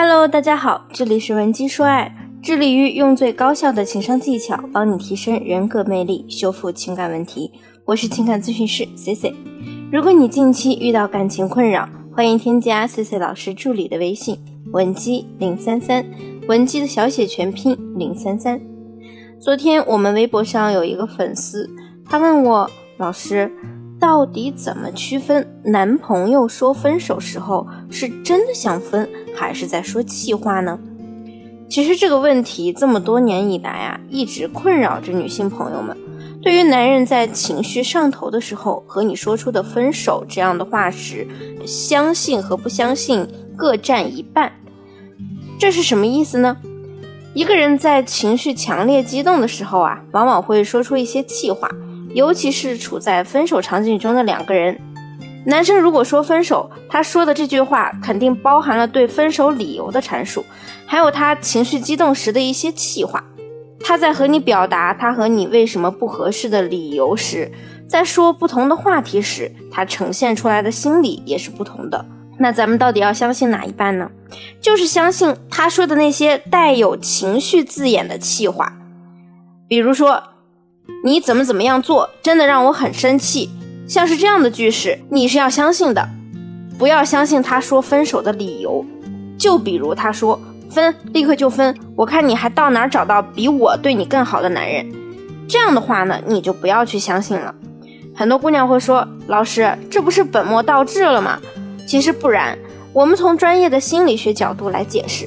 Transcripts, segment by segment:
Hello，大家好，这里是文姬说爱，致力于用最高效的情商技巧帮你提升人格魅力，修复情感问题。我是情感咨询师 C C。如果你近期遇到感情困扰，欢迎添加 C C 老师助理的微信文姬零三三，文姬的小写全拼零三三。昨天我们微博上有一个粉丝，他问我老师。到底怎么区分男朋友说分手时候是真的想分，还是在说气话呢？其实这个问题这么多年以来啊，一直困扰着女性朋友们。对于男人在情绪上头的时候和你说出的分手这样的话时，相信和不相信各占一半。这是什么意思呢？一个人在情绪强烈激动的时候啊，往往会说出一些气话。尤其是处在分手场景中的两个人，男生如果说分手，他说的这句话肯定包含了对分手理由的阐述，还有他情绪激动时的一些气话。他在和你表达他和你为什么不合适的理由时，在说不同的话题时，他呈现出来的心理也是不同的。那咱们到底要相信哪一半呢？就是相信他说的那些带有情绪字眼的气话，比如说。你怎么怎么样做，真的让我很生气。像是这样的句式，你是要相信的，不要相信他说分手的理由。就比如他说分，立刻就分，我看你还到哪儿找到比我对你更好的男人。这样的话呢，你就不要去相信了。很多姑娘会说，老师，这不是本末倒置了吗？其实不然，我们从专业的心理学角度来解释。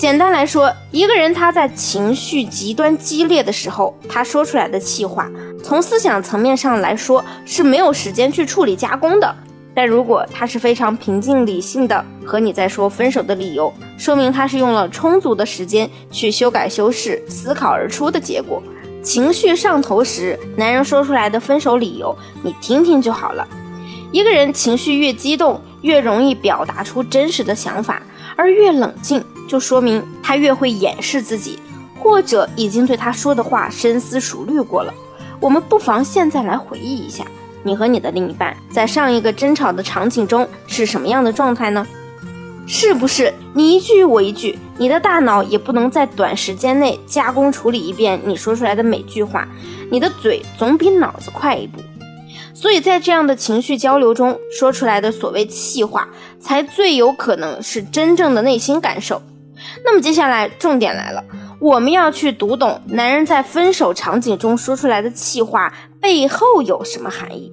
简单来说，一个人他在情绪极端激烈的时候，他说出来的气话，从思想层面上来说是没有时间去处理加工的。但如果他是非常平静理性的和你在说分手的理由，说明他是用了充足的时间去修改修饰、思考而出的结果。情绪上头时，男人说出来的分手理由，你听听就好了。一个人情绪越激动，越容易表达出真实的想法，而越冷静。就说明他越会掩饰自己，或者已经对他说的话深思熟虑过了。我们不妨现在来回忆一下，你和你的另一半在上一个争吵的场景中是什么样的状态呢？是不是你一句我一句，你的大脑也不能在短时间内加工处理一遍你说出来的每句话，你的嘴总比脑子快一步。所以在这样的情绪交流中说出来的所谓气话，才最有可能是真正的内心感受。那么接下来重点来了，我们要去读懂男人在分手场景中说出来的气话背后有什么含义。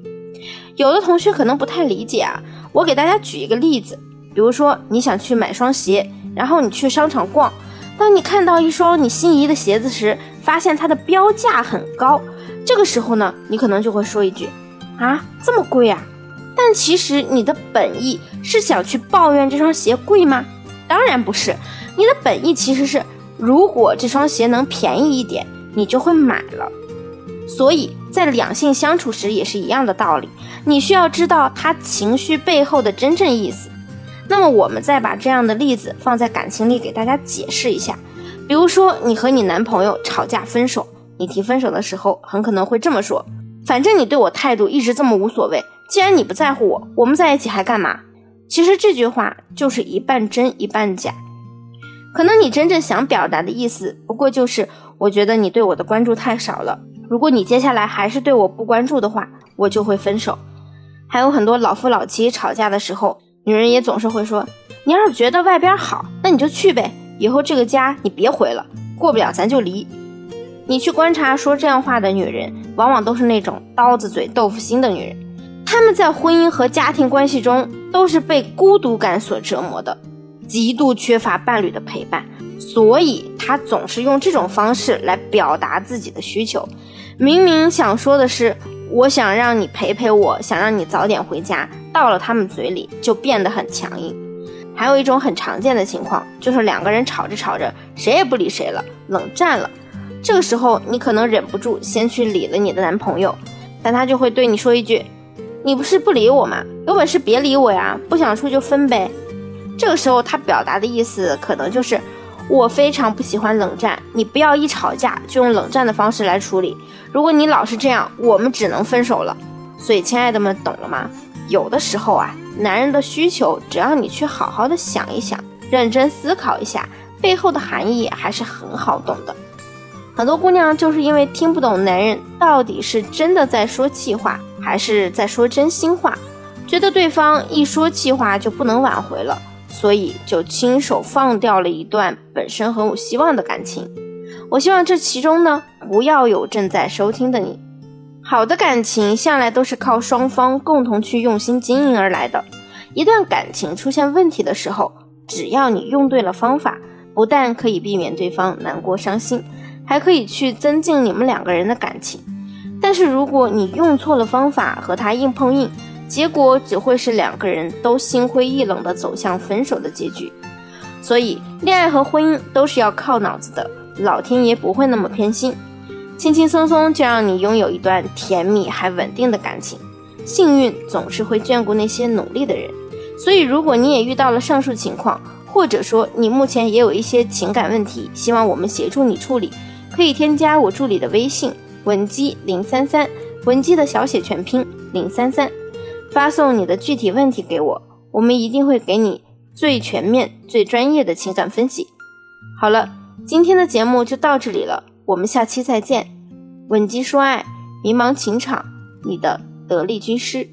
有的同学可能不太理解啊，我给大家举一个例子，比如说你想去买双鞋，然后你去商场逛，当你看到一双你心仪的鞋子时，发现它的标价很高，这个时候呢，你可能就会说一句啊，这么贵啊？但其实你的本意是想去抱怨这双鞋贵吗？当然不是。你的本意其实是，如果这双鞋能便宜一点，你就会买了。所以在两性相处时也是一样的道理，你需要知道他情绪背后的真正意思。那么我们再把这样的例子放在感情里给大家解释一下。比如说你和你男朋友吵架分手，你提分手的时候很可能会这么说：反正你对我态度一直这么无所谓，既然你不在乎我，我们在一起还干嘛？其实这句话就是一半真一半假。可能你真正想表达的意思，不过就是我觉得你对我的关注太少了。如果你接下来还是对我不关注的话，我就会分手。还有很多老夫老妻吵架的时候，女人也总是会说：“你要是觉得外边好，那你就去呗，以后这个家你别回了，过不了咱就离。”你去观察说这样话的女人，往往都是那种刀子嘴豆腐心的女人，她们在婚姻和家庭关系中都是被孤独感所折磨的。极度缺乏伴侣的陪伴，所以他总是用这种方式来表达自己的需求。明明想说的是“我想让你陪陪我，想让你早点回家”，到了他们嘴里就变得很强硬。还有一种很常见的情况，就是两个人吵着吵着，谁也不理谁了，冷战了。这个时候，你可能忍不住先去理了你的男朋友，但他就会对你说一句：“你不是不理我吗？有本事别理我呀，不想处就分呗。”这个时候，他表达的意思可能就是，我非常不喜欢冷战，你不要一吵架就用冷战的方式来处理。如果你老是这样，我们只能分手了。所以，亲爱的们，懂了吗？有的时候啊，男人的需求，只要你去好好的想一想，认真思考一下，背后的含义还是很好懂的。很多姑娘就是因为听不懂男人到底是真的在说气话，还是在说真心话，觉得对方一说气话就不能挽回了，所以就亲手放掉了一段本身很有希望的感情。我希望这其中呢，不要有正在收听的你。好的感情向来都是靠双方共同去用心经营而来的。一段感情出现问题的时候，只要你用对了方法，不但可以避免对方难过伤心，还可以去增进你们两个人的感情。但是如果你用错了方法和他硬碰硬，结果只会是两个人都心灰意冷的走向分手的结局。所以，恋爱和婚姻都是要靠脑子的，老天爷不会那么偏心。轻轻松松就让你拥有一段甜蜜还稳定的感情，幸运总是会眷顾那些努力的人。所以，如果你也遇到了上述情况，或者说你目前也有一些情感问题，希望我们协助你处理，可以添加我助理的微信文姬零三三，文姬的小写全拼零三三，发送你的具体问题给我，我们一定会给你最全面、最专业的情感分析。好了，今天的节目就到这里了。我们下期再见，吻姬说爱，迷茫情场，你的得力军师。